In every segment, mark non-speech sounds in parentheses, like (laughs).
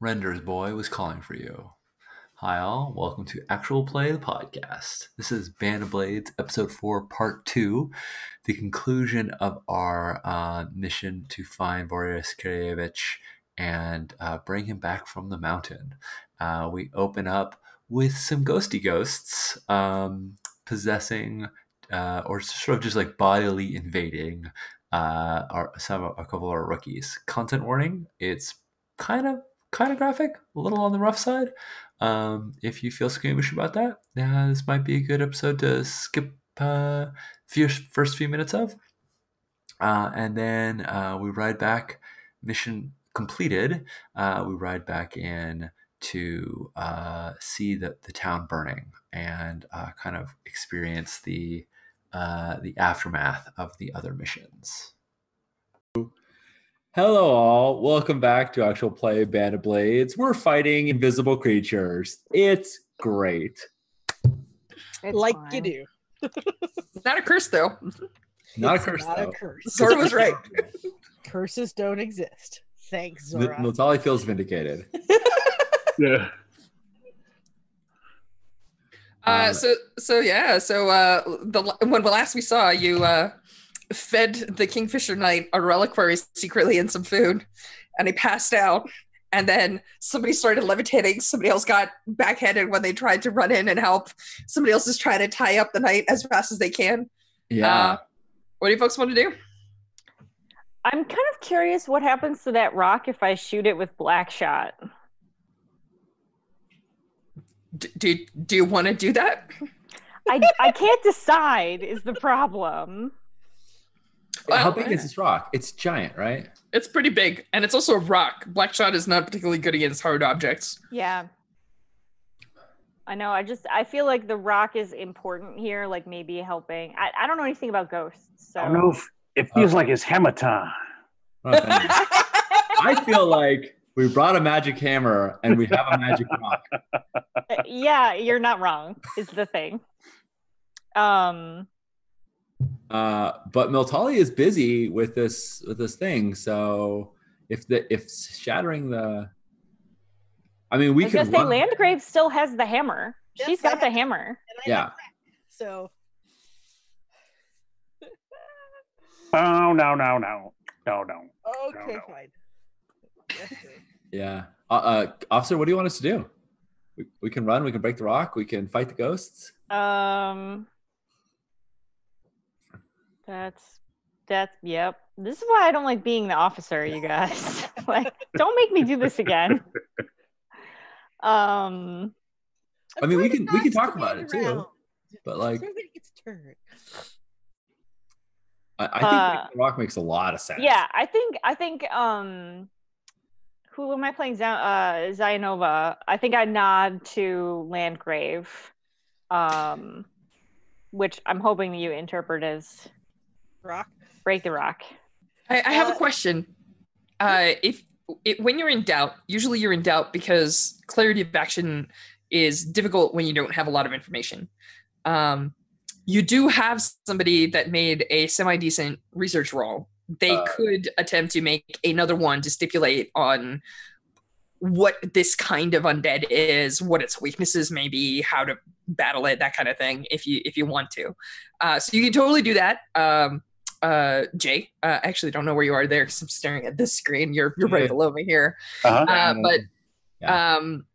Render's Boy was calling for you. Hi, all. Welcome to Actual Play, the podcast. This is Band of Blades, episode four, part two, the conclusion of our uh, mission to find Boris Kireevich and uh, bring him back from the mountain. Uh, we open up with some ghosty ghosts um, possessing uh, or sort of just like bodily invading uh, our some a couple of our rookies. Content warning: It's kind of kind of graphic, a little on the rough side. Um, if you feel squeamish about that, uh, this might be a good episode to skip uh, few, first few minutes of. Uh, and then uh, we ride back, mission completed. Uh, we ride back in to uh, see the, the town burning and uh, kind of experience the uh, the aftermath of the other missions. Hello, all. Welcome back to Actual Play Band of Blades. We're fighting invisible creatures. It's great. It's like fine. you do. Not a curse though. Not It's a curse, not though. a curse. Zora was right. (laughs) Curses don't exist. Thanks, M- Zora. Natali feels vindicated. (laughs) Yeah. Uh, Um, so so yeah. So uh, the when last we saw you uh, fed the Kingfisher Knight a reliquary secretly in some food, and he passed out. And then somebody started levitating. Somebody else got backhanded when they tried to run in and help. Somebody else is trying to tie up the knight as fast as they can. Yeah. Uh, what do you folks want to do? I'm kind of curious what happens to that rock if I shoot it with black shot. D- do do you want to do that? I I can't decide is the problem. How well, big is this rock? It's giant, right? It's pretty big, and it's also a rock. Black shot is not particularly good against hard objects. Yeah. I know. I just I feel like the rock is important here, like maybe helping. I, I don't know anything about ghosts, so I don't know if it feels like it's hammer time. (laughs) I feel like we brought a magic hammer and we have a magic (laughs) rock. Uh, yeah, you're not wrong. Is the thing. Um. Uh, but Miltali is busy with this with this thing. So if the if shattering the, I mean, we I could say run- Landgrave still has the hammer. Yes, She's I got the have- hammer. And Yeah. So (laughs) Oh no no no no no. okay, no. fine. (laughs) Yeah, uh, uh, officer, what do you want us to do? We, we can run. We can break the rock. We can fight the ghosts. Um. That's that's yep. This is why I don't like being the officer, you guys. (laughs) like, don't make me do this again. (laughs) Um. I mean, we can- we can talk about wait it, too. But like, Everybody gets a turn. I, I think Uh, rock makes a lot of sense. Yeah, I think I think um. Who am I playing? Za- uh, Zayanova. I think I nod to Landgrave, um, which I'm hoping you interpret as Rock. break the rock. I, I have a Uh, question. Uh, if it, when you're in doubt, usually you're in doubt because clarity of action is difficult when you don't have a lot of information. Um, you do have somebody that made a semi decent research roll. They Uh, could attempt to make another one to stipulate on what this kind of undead is, what its weaknesses may be, how to battle it, that kind of thing. If you if you want to, uh, so you can totally do that. Um, uh, Jay, uh, I actually don't know where you are there because I'm staring at this screen. You're you're right below me here. Uh-huh. Uh, but Yeah. um,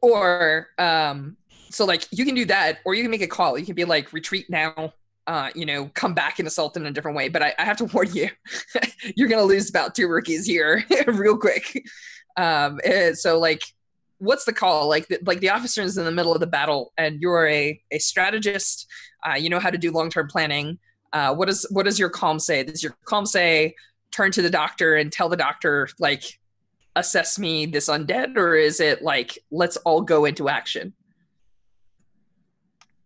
or um, so like you can do that, or you can make a call. You can be like retreat now. Uh, you know, come back and assault in a different way. But I, I have to (laughs) warn you, (laughs) you're gonna lose about two rookies here (laughs) real quick. Um, eh, so like, what's the call? Like, the, like the officer is in the middle of the battle, and you're a a strategist. Uh, you know how to do long term planning. Uh, what does what does your calm say? Does your calm say turn to the doctor and tell the doctor like assess me this undead, or is it like let's all go into action?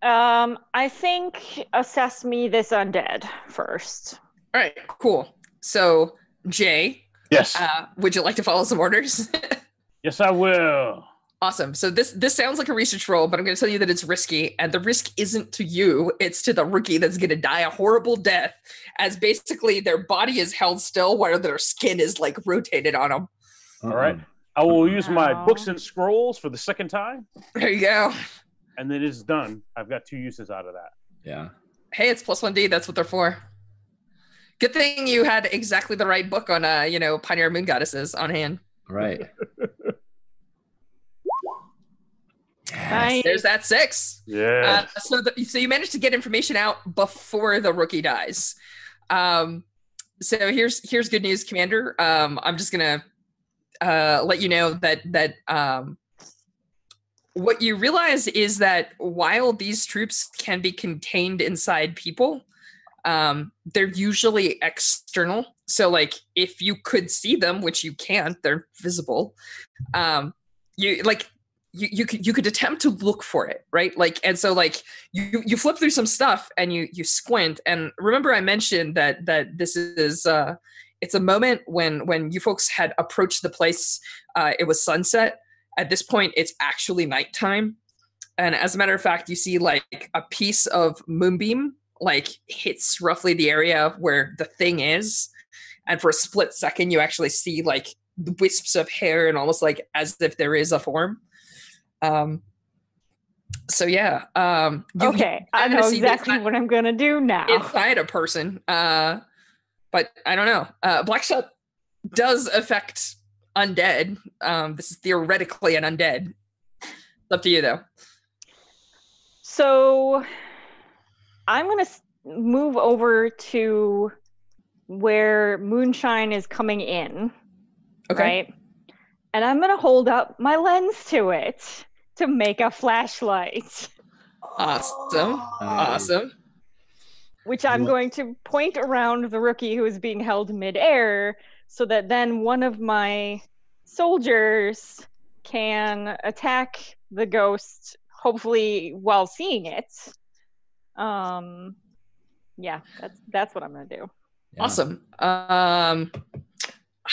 Um, I think assess me this undead first. All right, cool. So Jay, yes. uh, would you like to follow some orders? (laughs) yes, I will. Awesome. So this this sounds like a research roll, but I'm going to tell you that it's risky, and the risk isn't to you; it's to the rookie that's going to die a horrible death, as basically their body is held still while their skin is like rotated on them. All right. I will use my books and scrolls for the second time, There you go. and then it's done. I've got two uses out of that. Yeah. Hey, it's plus one D. That's what they're for. Good thing you had exactly the right book on, uh, you know, Panyar Moon Goddesses on hand. Right. (laughs) Nice. There's that six. Yeah. Uh, so, the, so you managed to get information out before the rookie dies. Um, so here's here's good news, Commander. Um, I'm just gonna uh, let you know that that um, what you realize is that while these troops can be contained inside people, um, they're usually external. So, like, if you could see them, which you can't, they're visible. Um, you like you you could you could attempt to look for it, right? Like, and so like you you flip through some stuff and you you squint. And remember, I mentioned that that this is uh, it's a moment when when you folks had approached the place. Uh, it was sunset. At this point, it's actually nighttime. And as a matter of fact, you see like a piece of moonbeam like hits roughly the area where the thing is. And for a split second, you actually see like wisps of hair and almost like as if there is a form. Um, so yeah. Um, you- okay, I know exactly what I'm gonna do now. inside a person. Uh, but I don't know. Uh, Blackshot does affect undead. Um, this is theoretically an undead. It's up to you though. So I'm going to move over to where moonshine is coming in, Okay. right? And I'm going to hold up my lens to it to make a flashlight, Awesome. Awesome. which I'm Wha- going to point around the rookie who is being held midair so that then one of my soldiers can attack the ghost, hopefully while seeing it. Um, yeah, that's that's what I'm gonna do. Yeah. Awesome. Um,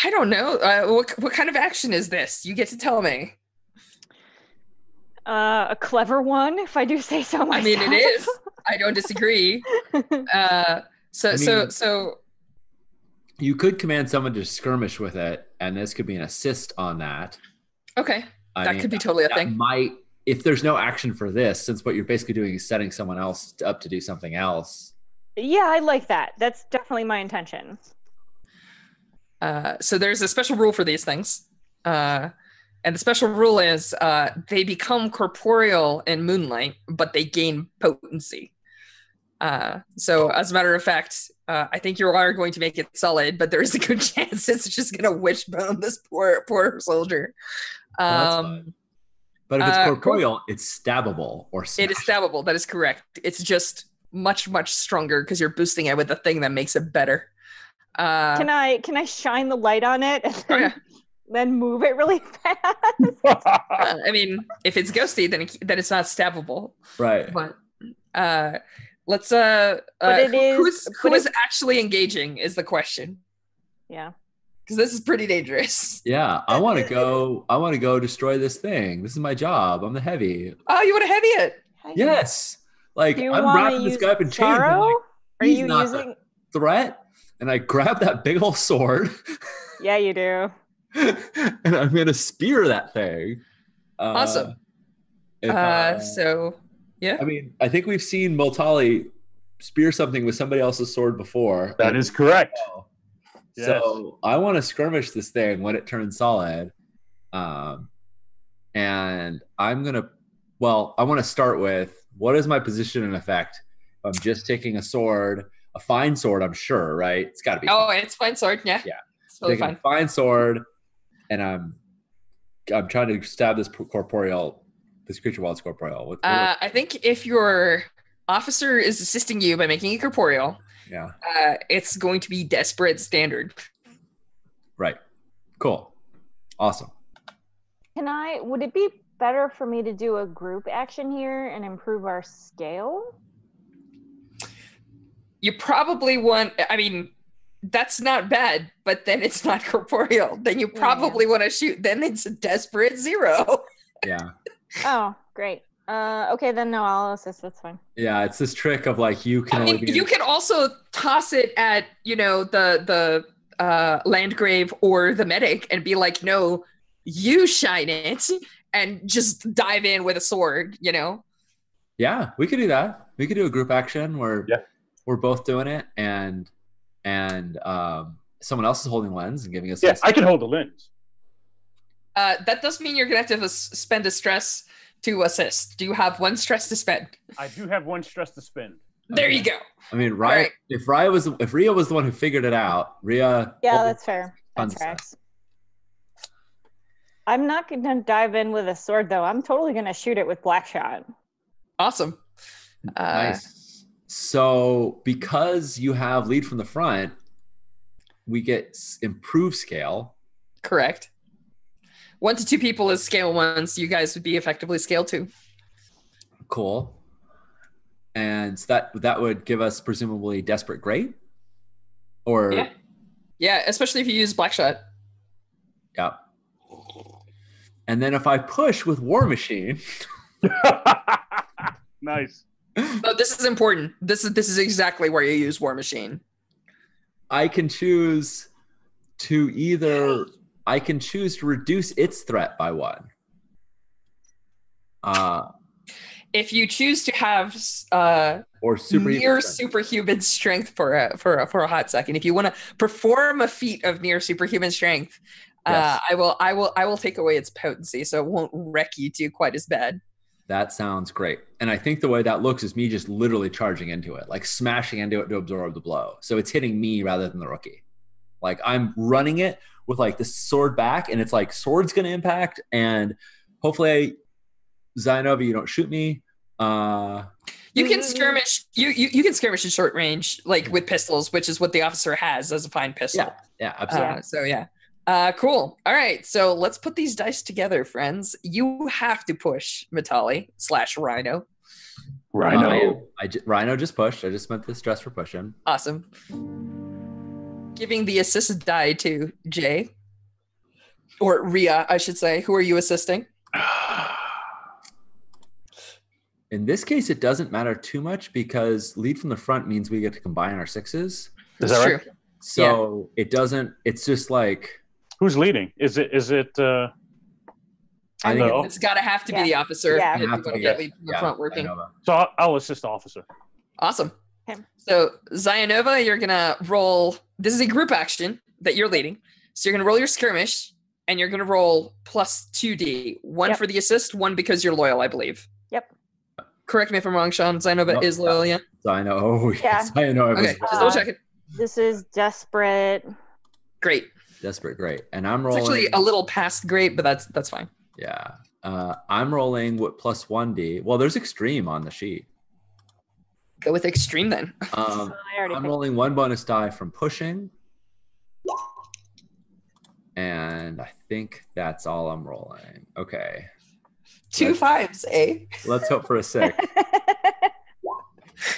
I don't know. Uh, what what kind of action is this? You get to tell me. Uh, a clever one, if I do (laughs) say so myself. I mean, it is. I don't disagree. (laughs) Uh, so I so mean- so You could command someone to skirmish with it, and this could be an assist on that. okay. I that mean, could be totally a that thing. might if there's no action for this since what you're basically doing is setting someone else up to do something else yeah, I like that. That's definitely my intention. Uh, so there's a special rule for these things. Uh, and the special rule is uh, they become corporeal in moonlight, but they gain potency. Uh, so, as a matter of fact, uh, I think you are going to make it solid, but there is a good (laughs) chance it's just going to wishbone this poor, poor soldier. Um, but if it's uh, corporeal it's stabbable or it is stabbable. That is correct. It's just much, much stronger because you're boosting it with the thing that makes it better. Uh, Can I can I shine the light on it and (laughs) oh, yeah. Then move it really (laughs) fast? Uh, I mean, if it's ghosty, then it, then it's not stabbable. right. But uh let's uh, But uh it who- is- who's but is it- actually engaging is the question. Yeah. because this is pretty dangerous. Yeah i want to go i want to go destroy this thing. This is my job. I'm the heavy. Oh you want to heavy it? Yes. Like i'm wrapping to this use guy up in chains like, Are you not the- using? threat. And i grab that big old sword. Yeah, you do. (laughs) and i'm gonna spear that thing Uh, Awesome. if, uh so yeah I mean, I think we've seen Multali spear something with somebody else's sword before. that is correct. So I want to skirmish this thing when it turns solid. Um, and I'm going to, well, I want to start with what is my position and effect? If I'm just taking a sword, a fine sword, I'm sure, right? It's got to be. oh fine. it's fine sword yeah Yeah. it's totally fine a fine sword, and I'm, I'm trying to stab this corporeal, this creature while it's corporeal. What, what- uh i think if your officer is assisting you by making it corporeal yeah. uh it's going to be desperate standard Right. Cool. Awesome. Can I? Would it be better for me to do a group action here and improve our scale? you probably want i mean that's not bad but then it's not (laughs) corporeal then you Yeah. probably want to shoot then it's a desperate zero (laughs) Yeah. Oh, great. Uh, okay, then no, I'll assist. That's fine. Yeah. It's this trick of like you can i only mean be you can also toss it at you know the the uh landgrave or the medic and be like no you shine it and just dive in with a sword, you know? Yeah, we could do that. We could do a group action where Yeah. we're both doing it, and and um, someone else is holding lens and giving us. Yeah, I can hold the lens. Uh, that does mean you're gonna have to s- spend a stress to assist. Do you have one stress to spend? I do have one stress to spend. There you go. I mean, Raya. Right. If Raya was, if Ria was the one who figured it out, Ria. Yeah, that's fair. That's That tracks. I'm not gonna dive in with a sword though. I'm totally gonna shoot it with black shot. Awesome. Uh, Nice. So because you have lead from the front, we get s- improved scale. Correct. One to two people is scale one, so you guys would be effectively scale two. Cool. And that that would give us presumably desperate great. Or Yeah. Yeah, especially if you use black shot. yeah. And then if I push with War Machine, (laughs) nice. No, this is important. This is this is exactly where you use War Machine. I can choose to either I can choose to reduce its threat by one. Uh If you choose to have uh, or super near superhuman strength for a for a, for a hot second, if you want to perform a feat of near superhuman strength, uh, I will I will I will take away its potency, so it won't wreck you too quite as bad. That sounds great. And I think the way that looks is me just literally charging into it, like smashing into it to absorb the blow. So it's hitting me rather than the rookie. Like I'm running it with like the sword back, and it's like sword's gonna impact, and hopefully Zainova, you don't shoot me. Uh You can skirmish. You, you you can skirmish at short range, like with pistols, which is what the officer has as a fine pistol. yeah, yeah, absolutely. Uh, so yeah. Uh, cool. All right. So let's put these dice together, friends. You have to push Metali slash Rhino. Rhino. I ju- Rhino just pushed. I just spent the stress for pushing. Awesome. Giving the assist die to Jay or Ria, I should say. Who are you assisting? (sighs) In this case, it doesn't matter too much because lead from the front means we get to combine our sixes. Is that right? true. So it doesn't. It's just like Who's leading? Is it? Is it? Uh, I think No. It's got to have to Yeah. be the officer Yeah. if it you have want to to get lead from the yeah, front working. So I'll, I'll assist the officer. Awesome. Okay. So Zayanova, you're gonna roll. This is a group action that you're leading. So you're gonna roll your skirmish, and you're gonna roll plus two D. One Yep. for the assist, one because you're loyal, I believe. Yep. Correct me if I'm wrong, Sean. Zayanova Nope. is loyal, yeah. Zino. Oh, Yeah. yes. I know. I was Okay, just Uh, double check it. This is desperate. Great. Desperate. Great. And I'm It's rolling. actually a little past great, but that's that's fine. yeah. Uh, I'm rolling with plus one D. Well, there's extreme on the sheet. Go with extreme then. (laughs) Um, I already I'm picked- rolling one bonus die from pushing. And I think that's all I'm rolling. Okay. Two Let's- fives, eh? Let's hope for a six. (laughs)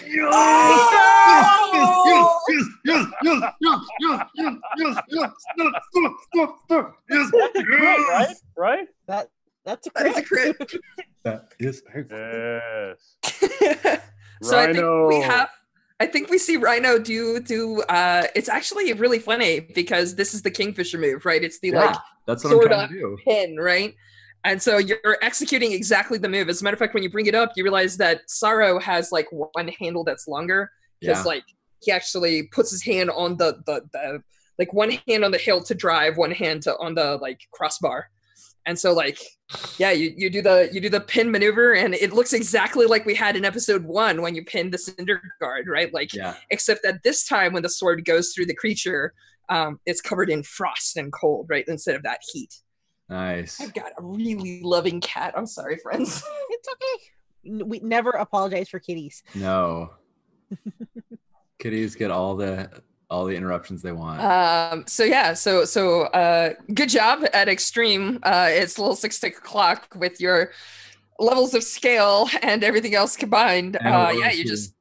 (laughs) That's a crit, right? Right? That that's a That's a crit. crit. That is (laughs) Yes. (laughs) so I think we Rhino. have I think we see Rhino do do uh it's actually really funny because this is the Kingfisher move, right? It's the Yeah, like that's what I'm sword trying to do. pin, right? And so you're executing exactly the move. As a matter of fact, when you bring it up, you realize that Sorrow has like one handle that's longer because Yeah. like he actually puts his hand on the, the the like one hand on the hill to drive, one hand to on the like crossbar. And so like yeah, you, you do the you do the pin maneuver and it looks exactly like we had in episode one when you pinned the cinder guard, right? Like Yeah. except that this time when the sword goes through the creature, um, it's covered in frost and cold, right? Instead of that heat. Nice. I've got a really loving cat. I'm sorry, friends. (laughs) It's okay. We never apologize for kitties. No. (laughs) Kitties get all the all the interruptions they want. Um, so yeah, so so uh, good job at extreme. Uh, it's a little six tick clock with your levels of scale and everything else combined. Uh, yeah, you just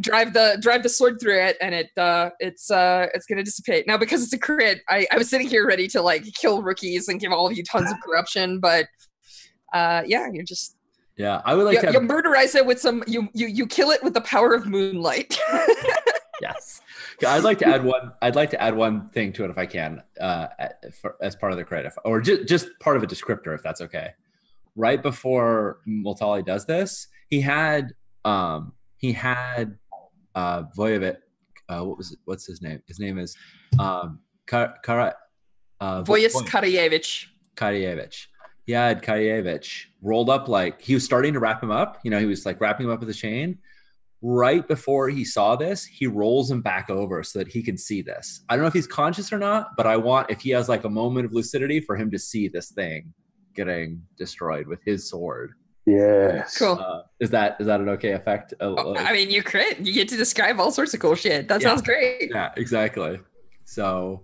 drive the drive the sword through it, and it uh, it's uh, it's gonna dissipate now because it's a crit. I, I was sitting here ready to like kill rookies and give all of you tons of (gasps) corruption, but uh, yeah, you're just yeah, I would like you, to you have, murderize it with some you you you kill it with the power of moonlight. (laughs) yes. I'd like to add one. I'd like to add one thing to it if I can, uh, for, as part of the credit, or just just part of a descriptor, if that's okay. Right before Multali does this, he had um he had uh Voyevit. Uh, what was it? What's his name? His name is um Kar, Kara, uh, Vo- Voyas Voy-. Karyevich. He had Karyevich rolled up like he was starting to wrap him up. You know, he was like wrapping him up with a chain. Right before he saw this, he rolls him back over so that he can see this. I don't know if he's conscious or not, but I want if he has like a moment of lucidity for him to see this thing getting destroyed with his sword. Yes. Cool. Uh, is that is that an okay effect? Oh, I mean, you crit. You get to describe all sorts of cool shit. That Yeah. sounds great. yeah, exactly. So,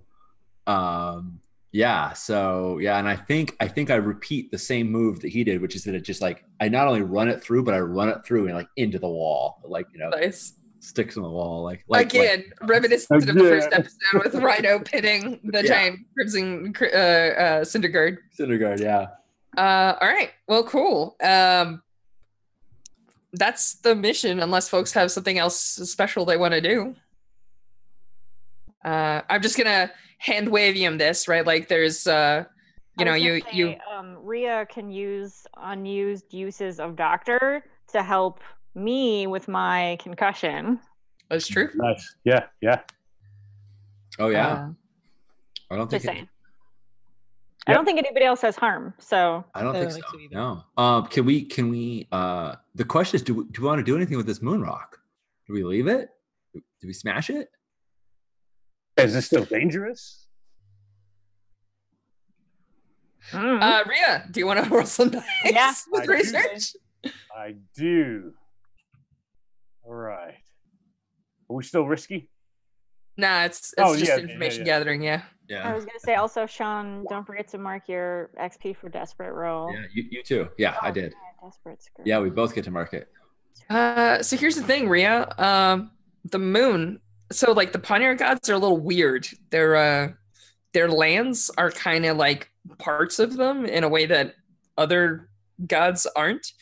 um, yeah, so yeah, and I think I think I repeat the same move that he did, which is that it just like I not only run it through, but I run it through and like into the wall, like you know, Nice. sticks in the wall, like like Again, reminiscent of the first episode with Rhino (laughs) pitting the Yeah. giant crimson cr- uh, uh, Cinderguard. like Cinderguard, yeah. Uh, all right. Well, cool. Um, that's the mission, unless folks have something else special they want to do. Uh, I'm just gonna hand wave him this, right? Like, there's, uh, you know, you say, you um, Ria can use unused uses of doctor to help me with my concussion. That's true. Nice. Yeah. Yeah. Oh yeah. Uh, I don't think Just it- saying. I don't think anybody else has harm. So I don't I think think so. so either. no. Um, can we can we uh the question is do we, do we want to do anything with this moon rock? Do we leave it? Do we smash it? Is this still dangerous? uh, Ria, do you want to (laughs) roll some dice Yeah. with I do. research? I do. All right. Are we still risky? Nah, it's it's Oh, just yeah, yeah, information yeah. gathering. Yeah. Yeah. I was gonna say also, Sean, don't forget to mark your XP for desperate roll. Yeah, you, you too. Yeah, I Oh, did. yeah, Desperate screw. Yeah, we both get to mark it. Uh, so here's the thing, Ria. Um, the moon. So like the Panyar gods are a little weird. Their uh, their lands are kind of like parts of them in a way that other gods aren't.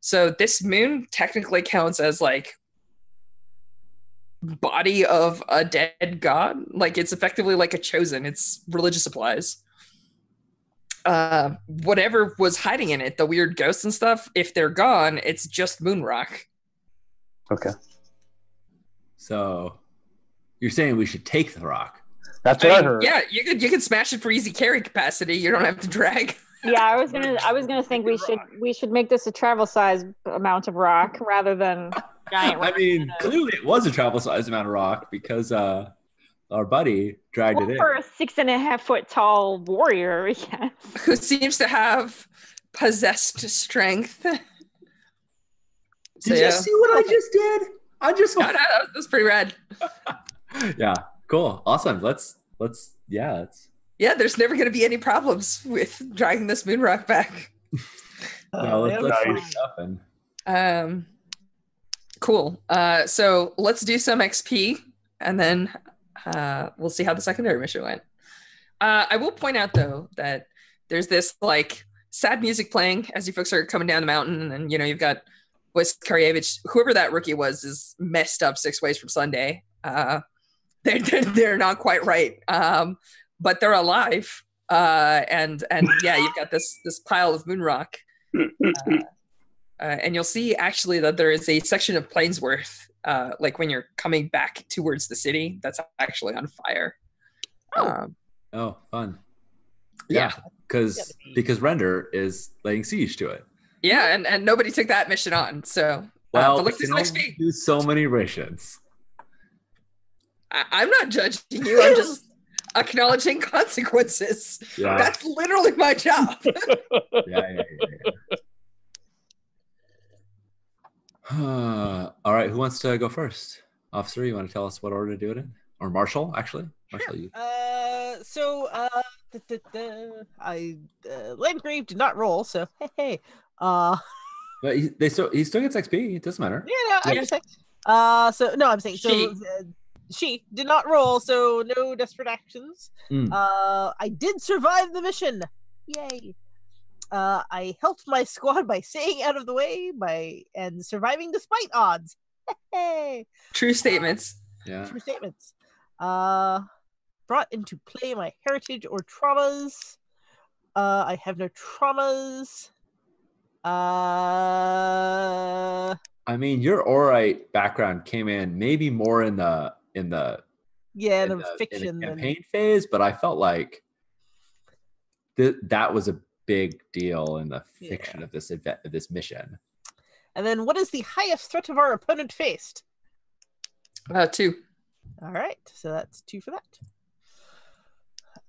So this moon technically counts as like body of a dead god. Like it's effectively like a chosen. It's religious supplies. Uh, whatever was hiding in it, the weird ghosts and stuff, if they're gone, it's just moon rock. Okay. So you're saying we should take the rock? That's I what I, mean, heard. yeah, you could you could smash it for easy carry capacity. You don't have to drag. (laughs) Yeah, I was gonna I was gonna think we should we should make this a travel size amount of rock rather than (laughs) giant I mean, clearly it was a travel size amount of rock because uh our buddy dragged Well, it in. for a six and a half foot tall warrior, (laughs) yes. Who seems to have possessed strength. So, Did yeah. you see what I just did? I just No, no, was, that was pretty rad. Yeah, cool, awesome. Let's let's yeah, let's Yeah, there's never going to be any problems with dragging this moon rock back. (laughs) no, let's, let's nice. it. Um, cool. Uh, so let's do some XP, and then uh, we'll see how the secondary mission went. Uh, I will point out though that there's this like sad music playing as you folks are coming down the mountain, and you know you've got Wes Karyevich, whoever that rookie was, is messed up six ways from Sunday. Uh, they're, they're they're not quite right, um, but they're alive. Uh, and and yeah, you've got this this pile of moon rock. Uh, uh, and you'll see actually that there is a section of Plainsworth, uh, like when you're coming back towards the city, that's actually on fire. Oh. Um, Oh, fun. yeah, because Gotta because render is laying siege to it. yeah, and, and nobody took that mission on. So, Well, uh, but we let's can some only do so many missions. I, I'm not judging you. I'm just acknowledging consequences. Yeah, That's literally my job. (laughs) yeah, yeah, yeah, yeah. (sighs) All right, who wants to go first? Officer, you want to tell us what order to do it in, or Marshall? Actually, Marshall, you. Uh, so uh, da, da, da, I uh, Landgrave did not roll, so hey, hey. Uh, (laughs) But he, they still he still gets XP. It doesn't matter. yeah, no, I'm Yeah. just saying. Uh, so no, I'm saying so. She. Uh, she did not roll, so no desperate actions. Mm. Uh, I did survive the mission. Yay! Uh, I helped my squad by staying out of the way by and surviving despite odds. (laughs) Hey, True statements. Yeah. true statements. Uh, brought into play my heritage or traumas. Uh, I have no traumas. Uh, I mean, your Orite background came in maybe more in the in the yeah, in the, the, in fiction. the than- campaign phase, but I felt like th- that was a big deal in the Yeah. fiction of this event of this mission. And then, what is the highest threat of our opponent faced? Uh, two. All right, so that's two for that.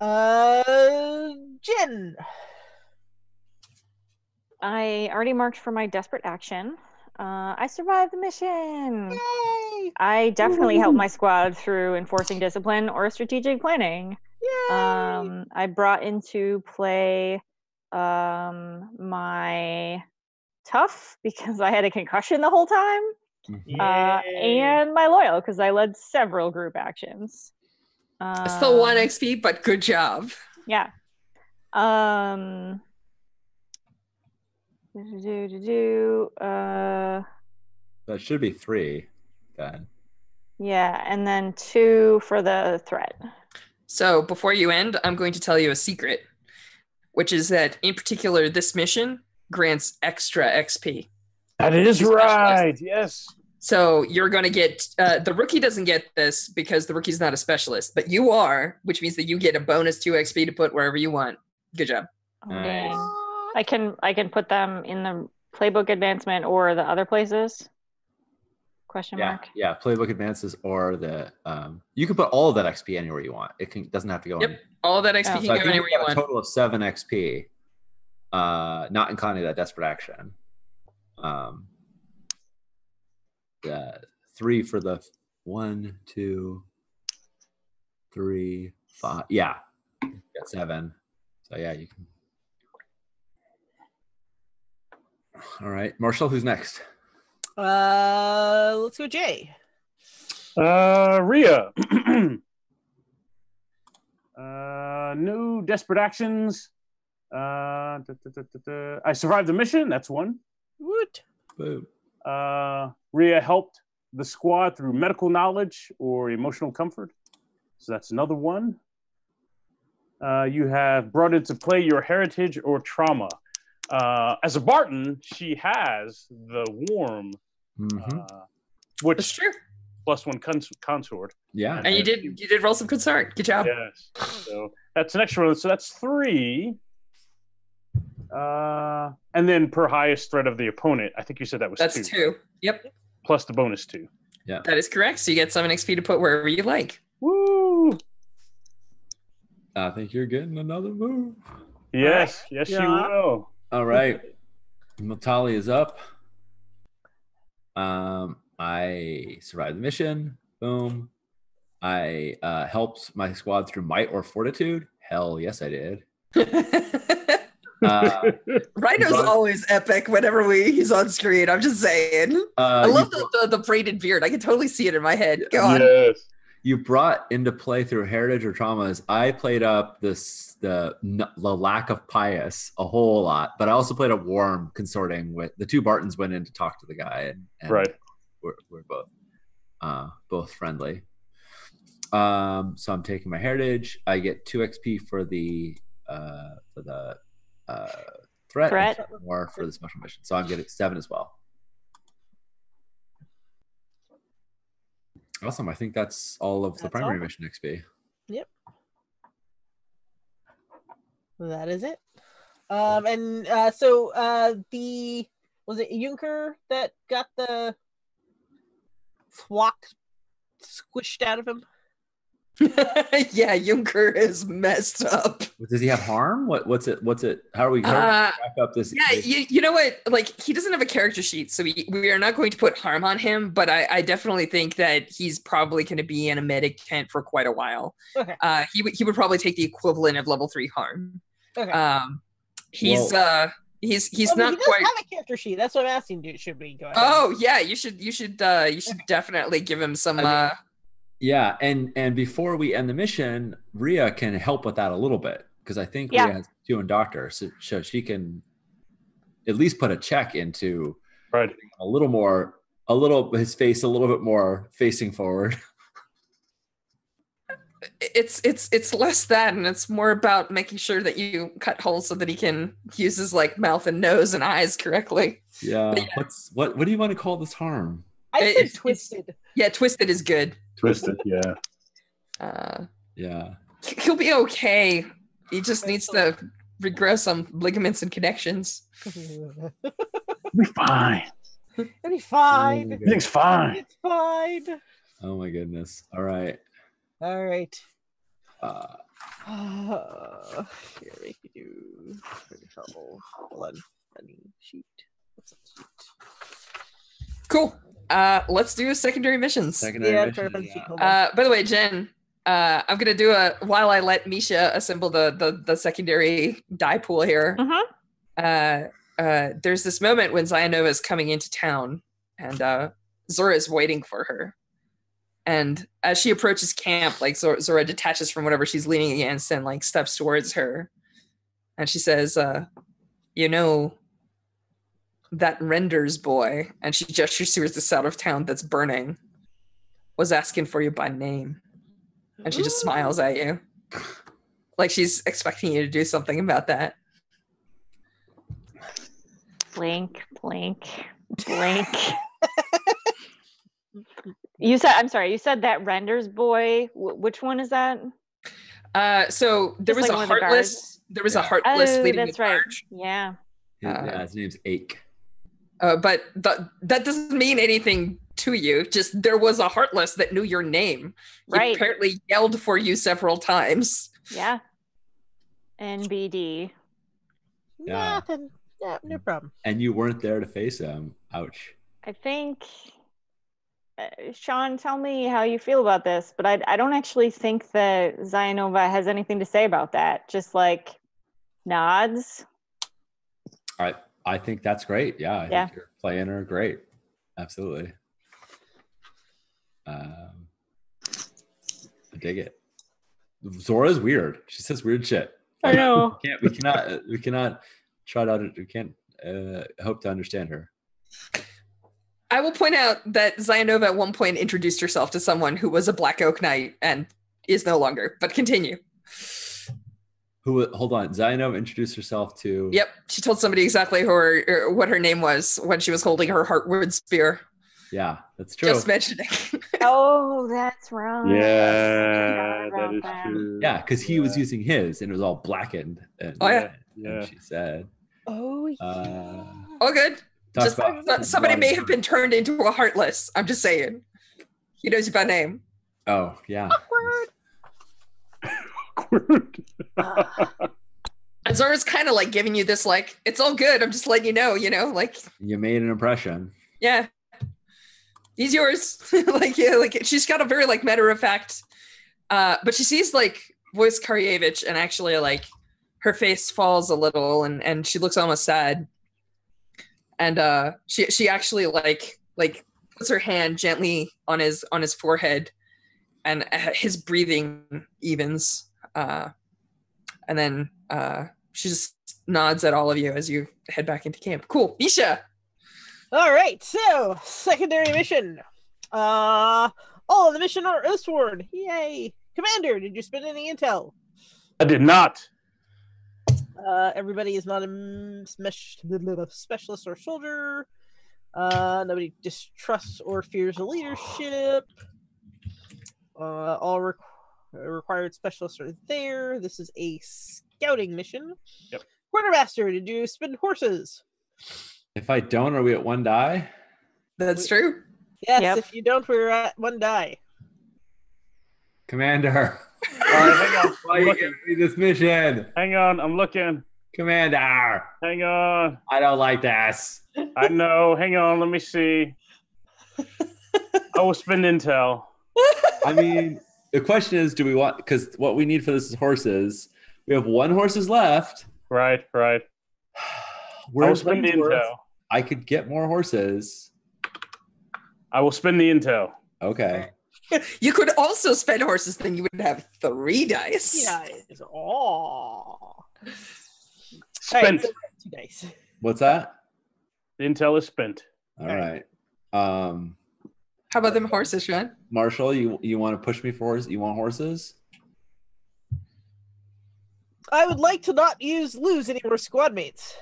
Uh, Jen. I already marked for my desperate action. Uh, I survived the mission. Yay! I definitely helped my squad through enforcing discipline or strategic planning. Yay! Um, I brought into play um, my tough (laughs) because I had a concussion the whole time, uh, and my loyal because I led several group actions. Still one Um, XP, but good job. Yeah. Um. Do, do, do, do, uh, That should be three then. yeah, and then two for the threat. So before you end, I'm going to tell you a secret, which is that in particular, this mission grants extra XP. That is Specialist. right. Yes. So you're going to get uh, the rookie doesn't get this because the rookie's not a specialist, but you are, which means that you get a bonus two XP to put wherever you want. Good job. Oh, Nice. I can I can put them in the playbook advancement or the other places. Question Yeah, mark. yeah. Playbook advances or the um, you can put all of that XP anywhere you want. It can doesn't have to go. Yep. in. All that XP Yeah. can So I go anywhere you want. a total of seven XP, uh, not including that desperate action. Um, yeah, three for the one, two, three, five. Yeah, got seven. So yeah, you can. All right, Marshall, who's next? Uh, let's go, Jay. Uh, Rhea. (clears throat) uh, no desperate actions. Uh, da, da, da, da, da. I survived the mission. That's one. Woot. Boom. Uh, Rhea helped the squad through medical knowledge or emotional comfort. So that's another one. Uh, you have brought into play your heritage or trauma. Uh, as a Bartan, she has the warm, Mhm. uh, That's which true. plus one cons- consort. Yeah, And you did you did roll some concern. Good job. Yes. So that's an extra one. So that's three. Uh, and then per highest threat of the opponent, I think you said that was That's two. two. Yep. Plus the bonus two. Yeah. That is correct. So you get seven XP to put wherever you like. Woo! I think you're getting another move. Yes, yes, you Yeah. will. All right. Matali is up. Um, I survived the mission. Boom. I uh, helped my squad through might or fortitude. Hell yes, I did. (laughs) Uh, Rhino's But- always epic whenever we he's on screen. I'm just saying. uh, I love brought- the, the, the braided beard. I can totally see it in my head. Go on. Yes. You brought into play through heritage or traumas. I played up this the the lack of pious a whole lot, but I also played a warm consorting with the two Bartans went in to talk to the guy, and, and Right. we're, we're both uh, both friendly. Um, so I'm taking my heritage. I get two XP for the uh, for the uh, threat, and Threat. more for the special mission. So I'm getting seven as well. Awesome. I think that's all of the primary all. mission XP. Yep. That is it. Um, and uh, so uh, the was it Junker that got the thwack squished out of him? (laughs) yeah, Junker is messed up. Does he have harm? What what's it? What's it? How are we going to Uh, back up this? Yeah, you, you know what? Like he doesn't have a character sheet, so we, we are not going to put harm on him. But I, I definitely think that he's probably going to be in a medic tent for quite a while. Okay. Uh, he would he would probably take the equivalent of level three harm. Okay. Um, he's Well- uh he's he's I mean, not he does quite. have a character sheet. That's what I'm asking. Dude, should we go ahead? Oh yeah, you should you should uh you should definitely give him some I mean- uh Yeah, and and before we end the mission, Ria can help with that a little bit because I think Yeah. Ria has two and doctor, so, so she can at least put a check into Right. a little more, a little his face a little bit more facing forward. (laughs) it's it's it's less that and it's more about making sure that you cut holes so that he can use his like mouth and nose and eyes correctly Yeah. But yeah. What's what? What do you want to call this harm? I It- said it's- it's- twisted. yeah twisted is good Twisted, yeah. (laughs) uh Yeah. he'll be okay he just needs to regrow some ligaments and connections (laughs) It'll Be fine. be fine. Everything's fine. It's fine. Oh my goodness. All right. All right. Uh, Uh, here we can do trouble. Blood money sheet. What's that sheet? cool uh let's do secondary missions secondary Yeah, mission, yeah. sheet, hold on. Uh, by the way, Jen, uh, I'm gonna do a while I let Misha assemble the the, the secondary die pool here. Mhm. Uh, uh, there's this moment when Zionova is coming into town, and uh, Zora is waiting for her. And as she approaches camp, like Zora, Zora detaches from whatever she's leaning against and like steps towards her, and she says, uh, "You know." That renders boy, and she gestures towards the south of town that's burning was asking for you by name. And she just smiles at you. Like she's expecting you to do something about that. Blink, blink, blink. (laughs) you said, I'm sorry, you said that renders boy. Wh- which one is that? Uh, so there Just was like a one of the heartless. There was a heartless Oh, leading that's the right. charge. Yeah. His, Uh, yeah, his name's Ake. Uh, but th- that doesn't mean anything to you. Just there was a heartless that knew your name. He Right. apparently yelled for you several times. Yeah. NBD. Yeah. Nothing. Yeah, no problem. And you weren't there to face him. Ouch. I think, uh, Sean, tell me how you feel about this, but I, I don't actually think that Zionova has anything to say about that. Just like nods. I I think that's great. Yeah. I Yeah. think you're playing her great. Absolutely. Um, I dig it. Zora's weird. She says weird shit. I know. (laughs) We can't we cannot we cannot try to we can't uh, hope to understand her. I will point out that Zionova at one point introduced herself to someone who was a Black Oak Knight and is no longer. But continue. Who hold on, Zainab introduced herself to Yep, she told somebody exactly who her, er, what her name was when she was holding her Heartwood spear. Yeah, that's true. Just mentioning. (laughs) Oh, that's wrong. Yeah, that is that. true. yeah, because he was using his and it was all blackened. And, Oh, yeah. Yeah. she said Oh, yeah. Uh, oh, good. Just about- somebody may have been turned into a heartless. I'm just saying. He knows you by name. Oh yeah. And Zora's kind of like giving you this, like, it's all good. I'm just letting you know, you know, like, You made an impression. yeah, he's yours. (laughs) like, yeah, like she's got a very like matter of fact. Uh, but she sees like voice Karyevich and actually like her face falls a little and and she looks almost sad. And uh, she she actually like like puts her hand gently on his on his forehead, and uh, his breathing evens. Uh, and then uh, she just nods at all of you as you head back into camp. Cool, Nisha. All right, so secondary mission. Uh, oh, the mission are Earthsward. Yay! Commander, did you spend any intel? I did not. Uh, everybody is not a specialist or soldier. Uh, nobody distrusts or fears the leadership. Uh, all requ- required specialists are there. This is a scouting mission. Yep. Quartermaster, did you spin horses? If I don't, are we at one die? That's true. Yes, Yep. if you don't, we're at one die. Commander. All right, hang on. (laughs) Why I'm you looking. giving me this mission? Hang on. I'm looking. Commander. Hang on. I don't like this. I know. Hang on. Let me see. (laughs) I will spend intel. I mean, the question is, do we want because what we need for this is horses. We have one horses left. Right. Right. (sighs) I We're will spend the intel. I could get more horses. I will spend the intel. Okay. (laughs) You could also spend horses, then you would have three dice. Yeah. Oh. Spent. two dice. What's that? The intel is spent. All right. Um, How about them horses, Sean? Marshall, you you want to push me for horses? You want horses? I would like to not use lose any more squad mates.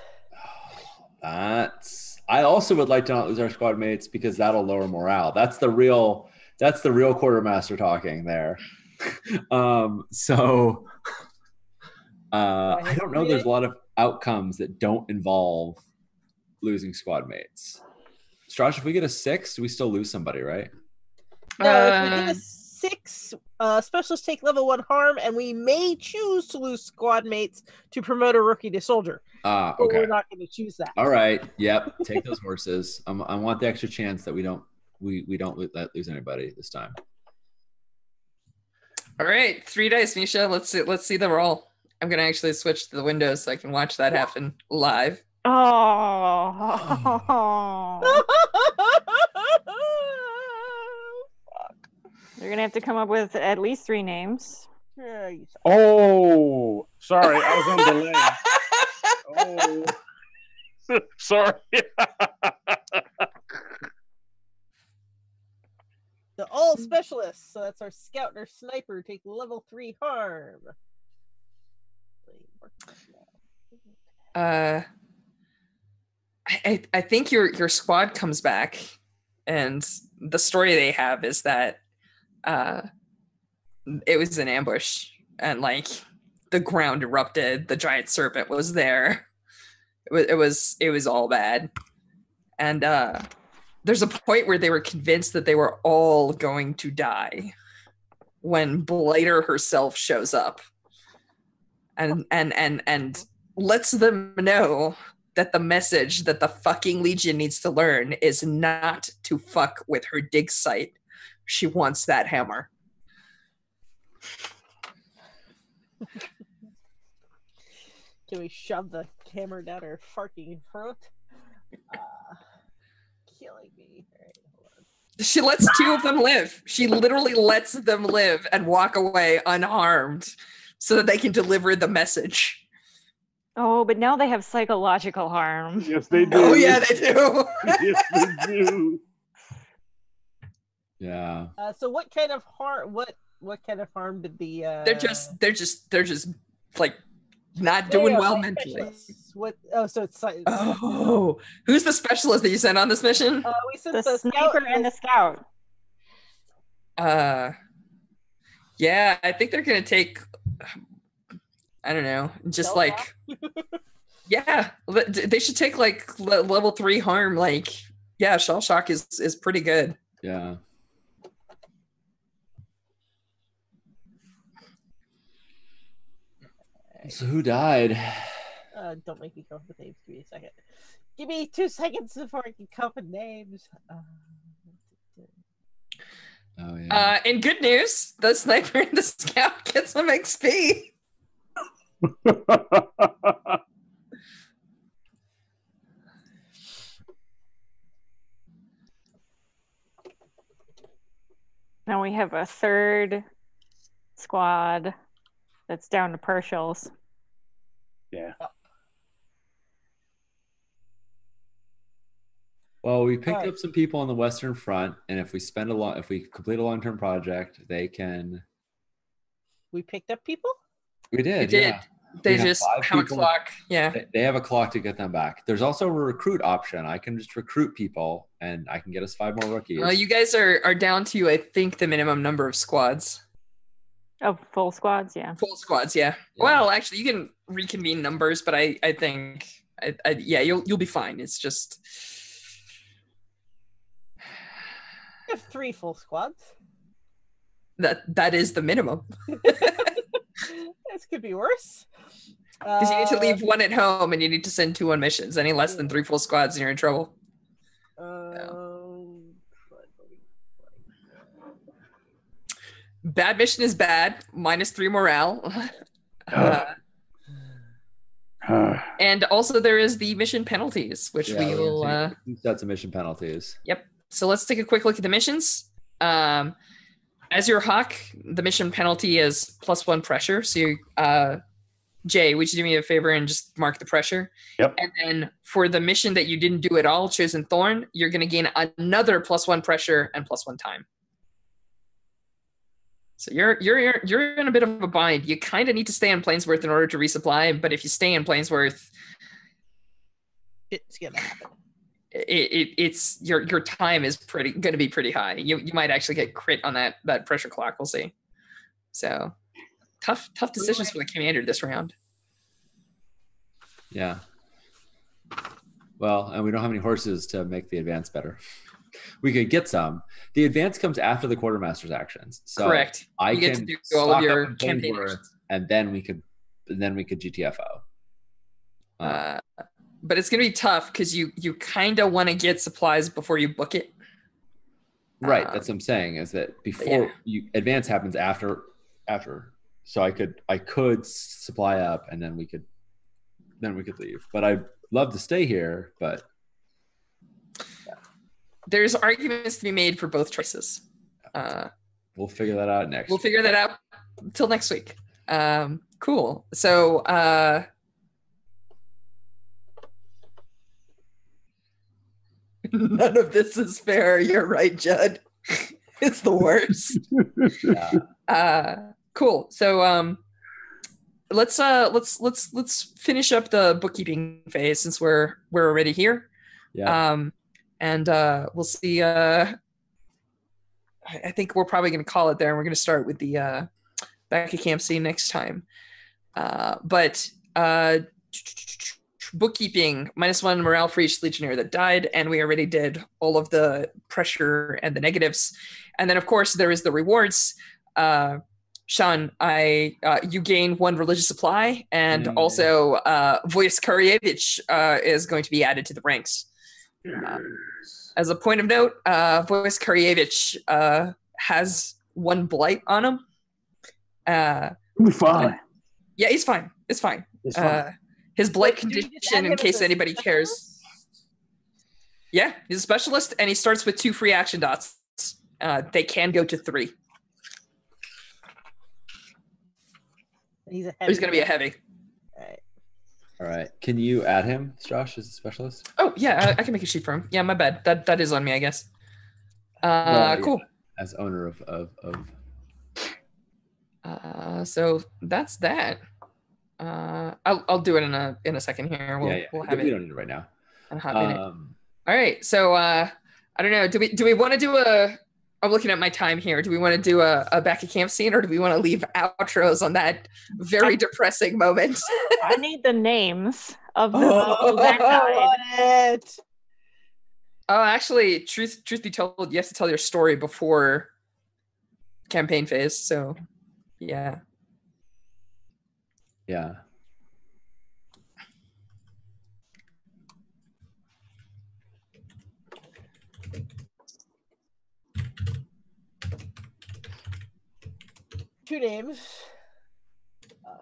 (sighs) That's. I also would like to not lose our squad mates because that'll lower morale. That's the real. That's the real quartermaster talking there. (laughs) um. So. (laughs) Uh, I don't know. There's a lot of outcomes that don't involve losing squad mates. Stras, if we get a six, we still lose somebody, right? No, if we get Uh, a six, uh, specialists take level one harm, and we may choose to lose squad mates to promote a rookie to soldier. Ah, But okay. we're not going to choose that. All right. Yep. Take those horses. (laughs) Um, I want the extra chance that we don't we we don't lo- let lose anybody this time. All right, three dice, Misha. Let's see. Let's see the roll. I'm gonna actually switch to the window so I can watch that happen live. Oh, (laughs) you're gonna have to come up with at least three names. Yeah, you suck. Oh, sorry, I was on (laughs) delay. Oh, (laughs) sorry. (laughs) the all specialists. So that's our scout and our sniper take level three harm. Uh, I, I I think your your squad comes back, and the story they have is that uh, it was an ambush, and like the ground erupted. The giant serpent was there. It was it was it was all bad, and uh, there's a point where they were convinced that they were all going to die when Blighter herself shows up and and and and lets them know that the message that the fucking legion needs to learn is not to fuck with her dig site she wants that hammer Can we shove the hammer down her fucking throat? Uh, killing me. All right, hold on. she lets two of them live she literally lets them live and walk away unharmed so that they can deliver the message Oh, but now they have psychological harm. yes, they do. oh yeah they do (laughs) yes, they do. Yeah. Uh, so what kind of harm? What what kind of harm did the? Uh, they're just they're just they're just like not doing yeah, well mentally specialists. What? Oh, so it's. like. oh who's the specialist that you sent on this mission uh, we sent The, the, scout sniper and the scout. Uh, yeah, I think they're gonna take. I don't know, just Shell like, (laughs) yeah, they should take like level three harm. Like, yeah, shell shock is is pretty good. Yeah. So who died? Uh, don't make me come up with names. Give me a second. Give me two seconds before I can come up with names. Uh, Oh yeah. Uh, and good news, the sniper and the scout get some XP. Now we have a third squad that's down to partials. yeah. well, we picked Alright. up some people on the Western Front, and if we spend a lot, if we complete a long-term project, they can. we picked up people. We did. did. Yeah. They We just five have a clock. Yeah. They- They have a clock to get them back. There's also a recruit option. I can just recruit people, and I can get us five more rookies. Well, you guys are are down to I think the minimum number of squads. Oh, full squads, yeah. Full squads, yeah. Yeah. Well, actually, you can reconvene numbers, but I I think I, I yeah you'll you'll be fine. It's just We have three full squads. that that is the minimum (laughs) this could be worse. because you need to Uh, leave one at home and you need to send two on missions. Any less than three full squads and you're in trouble. Um, Bad mission is bad. Minus three morale. (laughs) Uh, and also there is the mission penalties, which Yeah, we we're will. gonna Uh, take two sets of mission penalties. Yep. So let's take a quick look at the missions. Um, as your hawk, the mission penalty is plus one pressure. So, you, uh, Jay, would you do me a favor and just mark the pressure? Yep. And then for the mission that you didn't do at all, chosen thorn, you're going to gain another plus one pressure and plus one time. So you're you're you're you're in a bit of a bind. You kind of need to stay in Plainsworth in order to resupply, but if you stay in Plainsworth, It's gonna happen. it, it it's your your time is pretty going to be pretty high. You you might actually get crit on that that pressure clock. We'll see. So tough tough decisions for the commander this round. Yeah. Well, and we don't have any horses to make the advance better. We could get some. The advance comes after the quartermaster's actions. So Correct. I you get to do all of your up in campaign Plainsworth, actions. and then we could then we could GTFO. Uh, Uh, but it's gonna be tough because you you kind of want to get supplies before you book it. right, um, that's what I'm saying. Is that before yeah. you advance happens after after. So I could I could supply up and then we could then we could leave. But I'd love to stay here, but There's arguments to be made for both choices. Uh, we'll figure that out next. we'll figure that out till next week. Um, cool. So uh, (laughs) none of this is fair. You're right, Judd. (laughs) it's the worst. (laughs) Yeah. uh cool so um let's uh let's let's let's finish up the bookkeeping phase since we're we're already here Yeah. um and uh we'll see uh i think we're probably going to call it there and we're going to start with the uh back at camp scene next time. Uh but uh bookkeeping minus one morale for each legionnaire that died and we already did all of the pressure and the negatives. And then of course there is the rewards. Uh sean i uh, you gain one religious supply and Mm. also uh voice Karyevich, uh is going to be added to the ranks as a point of note, uh, Voice Karyevich uh, has one blight on him. Uh, We'll be fine. yeah, he's fine. It's fine. It's fine. Uh, his blight Wait, do you just add condition, in case anybody cares. Yeah, he's a specialist, and he starts with two free action dots. Uh, they can go to three. He's a He's going to be a heavy. Alright. Can you add him, Josh, as a specialist? Oh yeah, I, I can make a sheet for him. Yeah, my bad. That that is on me, I guess. Uh, Well, yeah. cool. As owner of of, of Uh, so that's that. Uh, I'll I'll do it in a in a second here. We'll yeah, yeah. we'll have we it don't need it right now. in a hot minute. Um, All right. So uh I don't know. Do we do we want to do a I'm looking at my time here. Do we want to do a, a back at camp scene or do we want to leave outros on that very depressing moment? (laughs) I need the names of the Oh. people that died. It. oh, actually, truth truth be told, you have to tell your story before campaign phase. So yeah. yeah. Two names. Uh,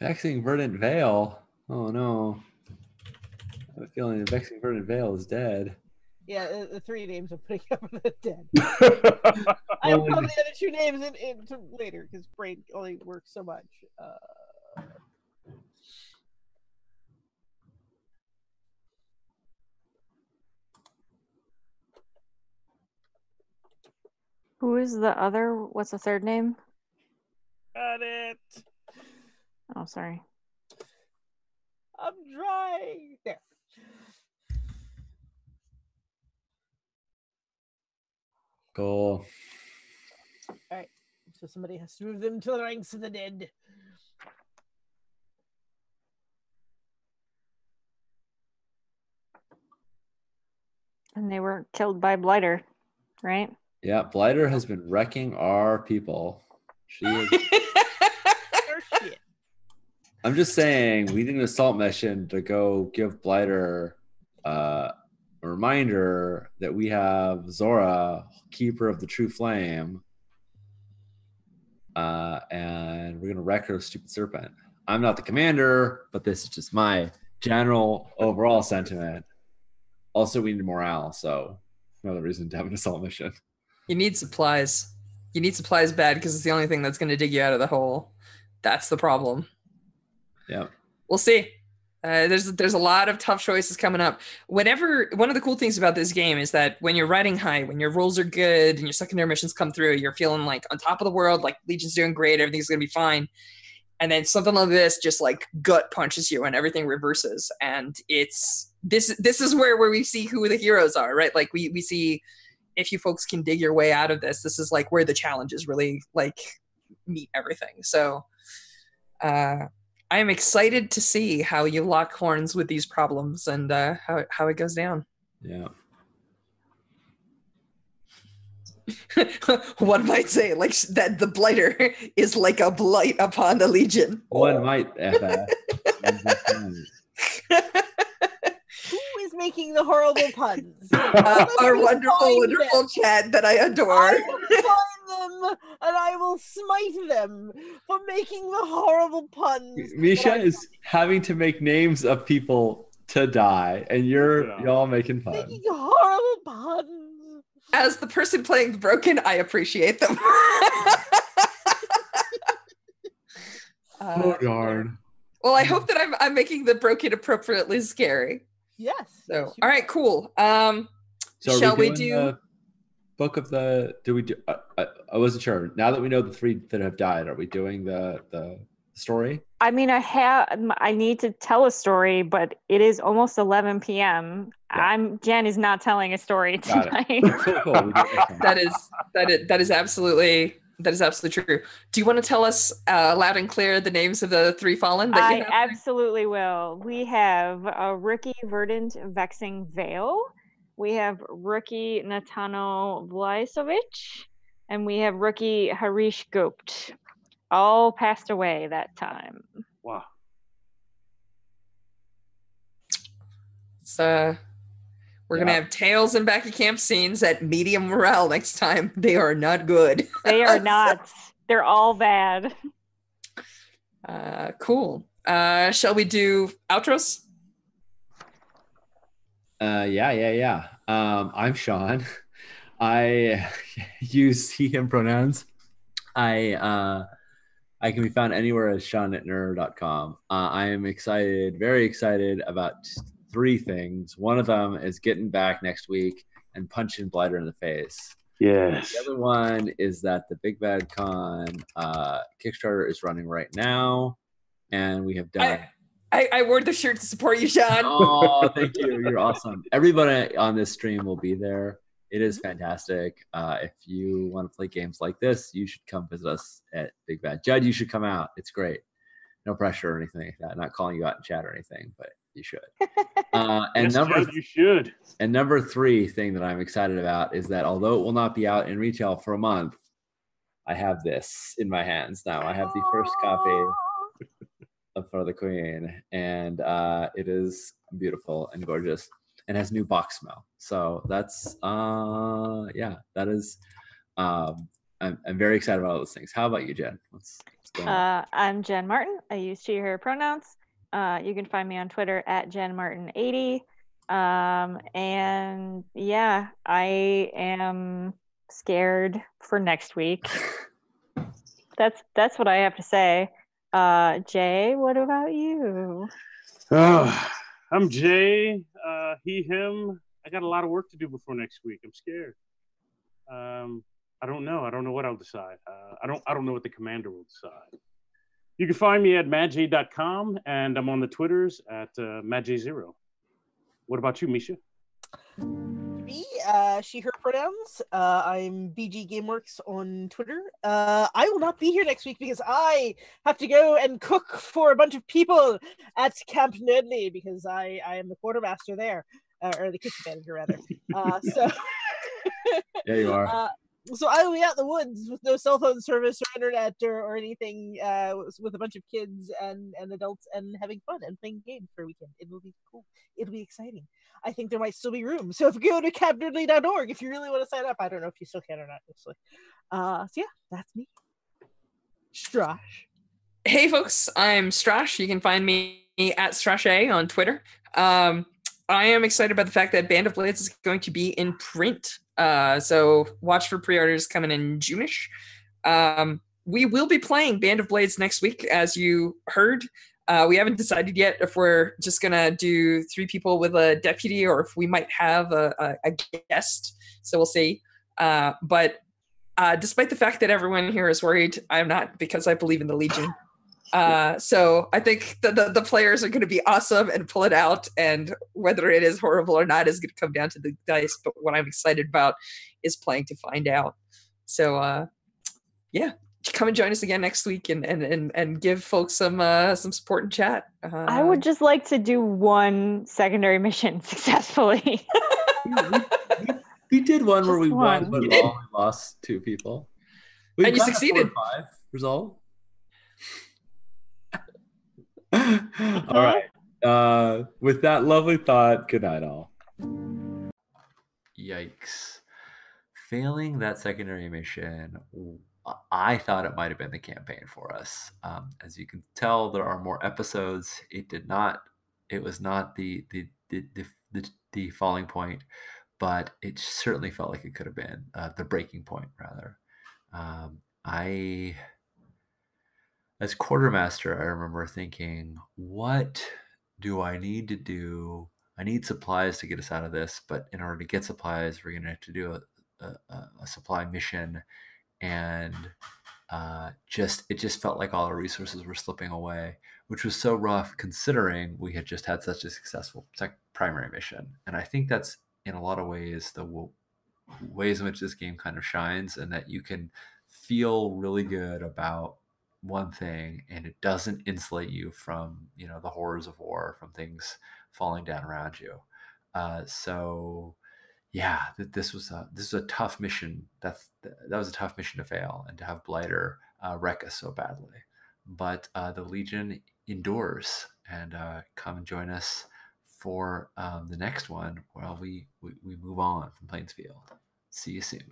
Vexing Verdant Veil. Oh no. I have a feeling the Vexing Verdant Veil is dead. yeah, the, the three names I'm putting up are the dead. (laughs) I have probably the other two names in, in to later because brain only works so much. Uh, Who is the other? What's the third name? got it. Oh, sorry. I'm drying. There. Cool. All right. So somebody has to move them to the ranks of the dead. And they were killed by Blighter, right? Yeah, Blighter has been wrecking our people. She is. (laughs) I'm just saying, we did an assault mission to go give Blighter uh, a reminder that we have Zora, keeper of the true flame, uh, and we're gonna wreck her stupid serpent. I'm not the commander, but this is just my general overall sentiment. Also, we need morale, so another reason to have an assault mission. You need supplies. You need supplies bad because it's the only thing that's going to dig you out of the hole. That's the problem. Yeah. We'll see. Uh, there's there's a lot of tough choices coming up. Whenever one of the cool things about this game is that when you're riding high, when your rolls are good and your secondary missions come through, you're feeling like on top of the world, like Legion's doing great, everything's gonna be fine. And then something like this just like gut punches you and everything reverses. And it's this this is where where we see who the heroes are, right? Like we we see if you folks can dig your way out of this, this is like where the challenges really like meet everything. So uh I am excited to see how you lock horns with these problems and uh, how how it goes down. Yeah. (laughs) One might say like that the blighter (laughs) is like a blight upon the legion. One might. (laughs) FF. Who is making the horrible puns? (laughs) Uh, our wonderful, find wonderful them. chat that I adore. I will find them and I will smite them for making the horrible puns. Misha that I- is having to make names of people to die, and you're Yeah. y'all making fun. making horrible puns. As the person playing the broken, I appreciate them. (laughs) Uh, Oh darn! well, I hope that I'm I'm making the broken appropriately scary. Yes. So, all right, cool. Um, So Shall we doing do- the book of the? Do we do? I, I, I wasn't sure. Now that we know the three that have died, are we doing the the story? I mean, I have. I need to tell a story, but it is almost 11 p.m. Yeah. I'm Jen is not telling a story tonight. Cool, cool. We got this one. that is that is that is absolutely that is absolutely true. Do you want to tell us uh, loud and clear the names of the three fallen that you I have? absolutely will. We have a rookie Verdant Vexing Veil. We have rookie Natano Vlaisovic. And we have rookie Harish Gupt. All passed away that time. Wow. So uh, we're gonna have tails and back of camp scenes at medium morale next time. They are not good. (laughs) They are not. They're all bad. Uh, cool. Uh, shall we do outros? Uh, yeah, yeah, yeah. Um, I'm Sean. (laughs) I (laughs) use he him pronouns. I uh, I can be found anywhere as Sean at nerd.com. Uh, I am excited, very excited about three things. One of them is getting back next week and punching Blighter in the face. Yes. The other one is that the Big Bad Con uh, Kickstarter is running right now, and we have done. I, I wore the shirt to support you, Sean. oh, thank you. You're awesome. Everybody on this stream will be there. It is fantastic. Uh, if you want to play games like this, you should come visit us at Big Bad. Judd, you should come out. It's great. No pressure or anything like that. Not calling you out in chat or anything, but you should. (laughs) Uh, and Yes, number Judd, you should. and number three thing that I'm excited about is that although it will not be out in retail for a month, I have this in my hands now. I have the first copy of For the Queen, and uh, it is beautiful and gorgeous and has new box smell. So that's uh yeah, that is um I'm, I'm very excited about all those things. How about you, Jen? What's, what's going on? Uh, I'm Jen Martin. I use she, her pronouns. Uh, you can find me on Twitter at Jen Martin80. Um, and yeah, I am scared for next week. (laughs) That's that's what I have to say. Uh, Jay, what about you? Oh, I'm Jay. Uh, he, him. I got a lot of work to do before next week. I'm scared. Um, I don't know. I don't know what I'll decide. Uh, I don't. I don't know what the commander will decide. You can find me at madj.com, and I'm on the Twitters at uh, madj0. What about you, Misha? Me, uh, she, her pronouns. Uh, I'm BG Gameworks on Twitter. Uh, I will not be here next week because I have to go and cook for a bunch of people at Camp Nerdly because I, I am the quartermaster there, uh, or the kitchen manager rather. (laughs) Uh, so, There you are. (laughs) so I be out in the woods with no cell phone service or internet or, or anything, uh, with- a bunch of kids and, and adults and having fun and playing games for a weekend. It will be cool. It'll be exciting. I think there might still be room. So if you go to campnerdly.org, if you really want to sign up, I don't know if you still can or not, actually. Uh, so yeah, that's me. Stras. Hey, folks, I'm Stras. You can find me at Stras A on Twitter. Um, I am excited about the fact that Band of Blades is going to be in print. Uh, so watch for pre-orders coming in June-ish. Um, we will be playing Band of Blades next week, as you heard. Uh, we haven't decided yet if we're just gonna do three people with a deputy or if we might have a, a, a guest. So we'll see. Uh, but uh, despite the fact that everyone here is worried, I'm not because I believe in the Legion. Uh, so I think the, the, the players are going to be awesome and pull it out. And whether it is horrible or not is going to come down to the dice. But what I'm excited about is playing to find out. So uh, yeah, come and join us again next week and and and, and give folks some uh, some support and chat. Uh, I would just like to do one secondary mission (laughs) successfully. We did one where Just we won, one. but we did. only lost two people. We've And you got a four succeeded. Five result. (laughs) all right. Uh, with that lovely thought, good night, all. Yikes. Failing that secondary mission, I thought it might have been the campaign for us. Um, as you can tell, there are more episodes. It did not. It was not the the the the, the, the falling point, but it certainly felt like it could have been uh, the breaking point, rather. Um, I, as quartermaster, I remember thinking, what do I need to do? I need supplies to get us out of this, but in order to get supplies, we're going to have to do a, a, a- supply mission. And uh, just it just felt like all our resources were slipping away, which was so rough considering we had just had such a successful primary mission. And I think that's in a lot of ways the w- ways in which this game kind of shines, and that you can feel really good about one thing and it doesn't insulate you from you know the horrors of war from things falling down around you. Uh, so yeah th- this was a this was a tough mission. That's that was a tough mission to fail and to have blighter uh, wreck us so badly. But uh, the legion endures and uh, come and join us for um, the next one while we, we we move on from plainsfield see you soon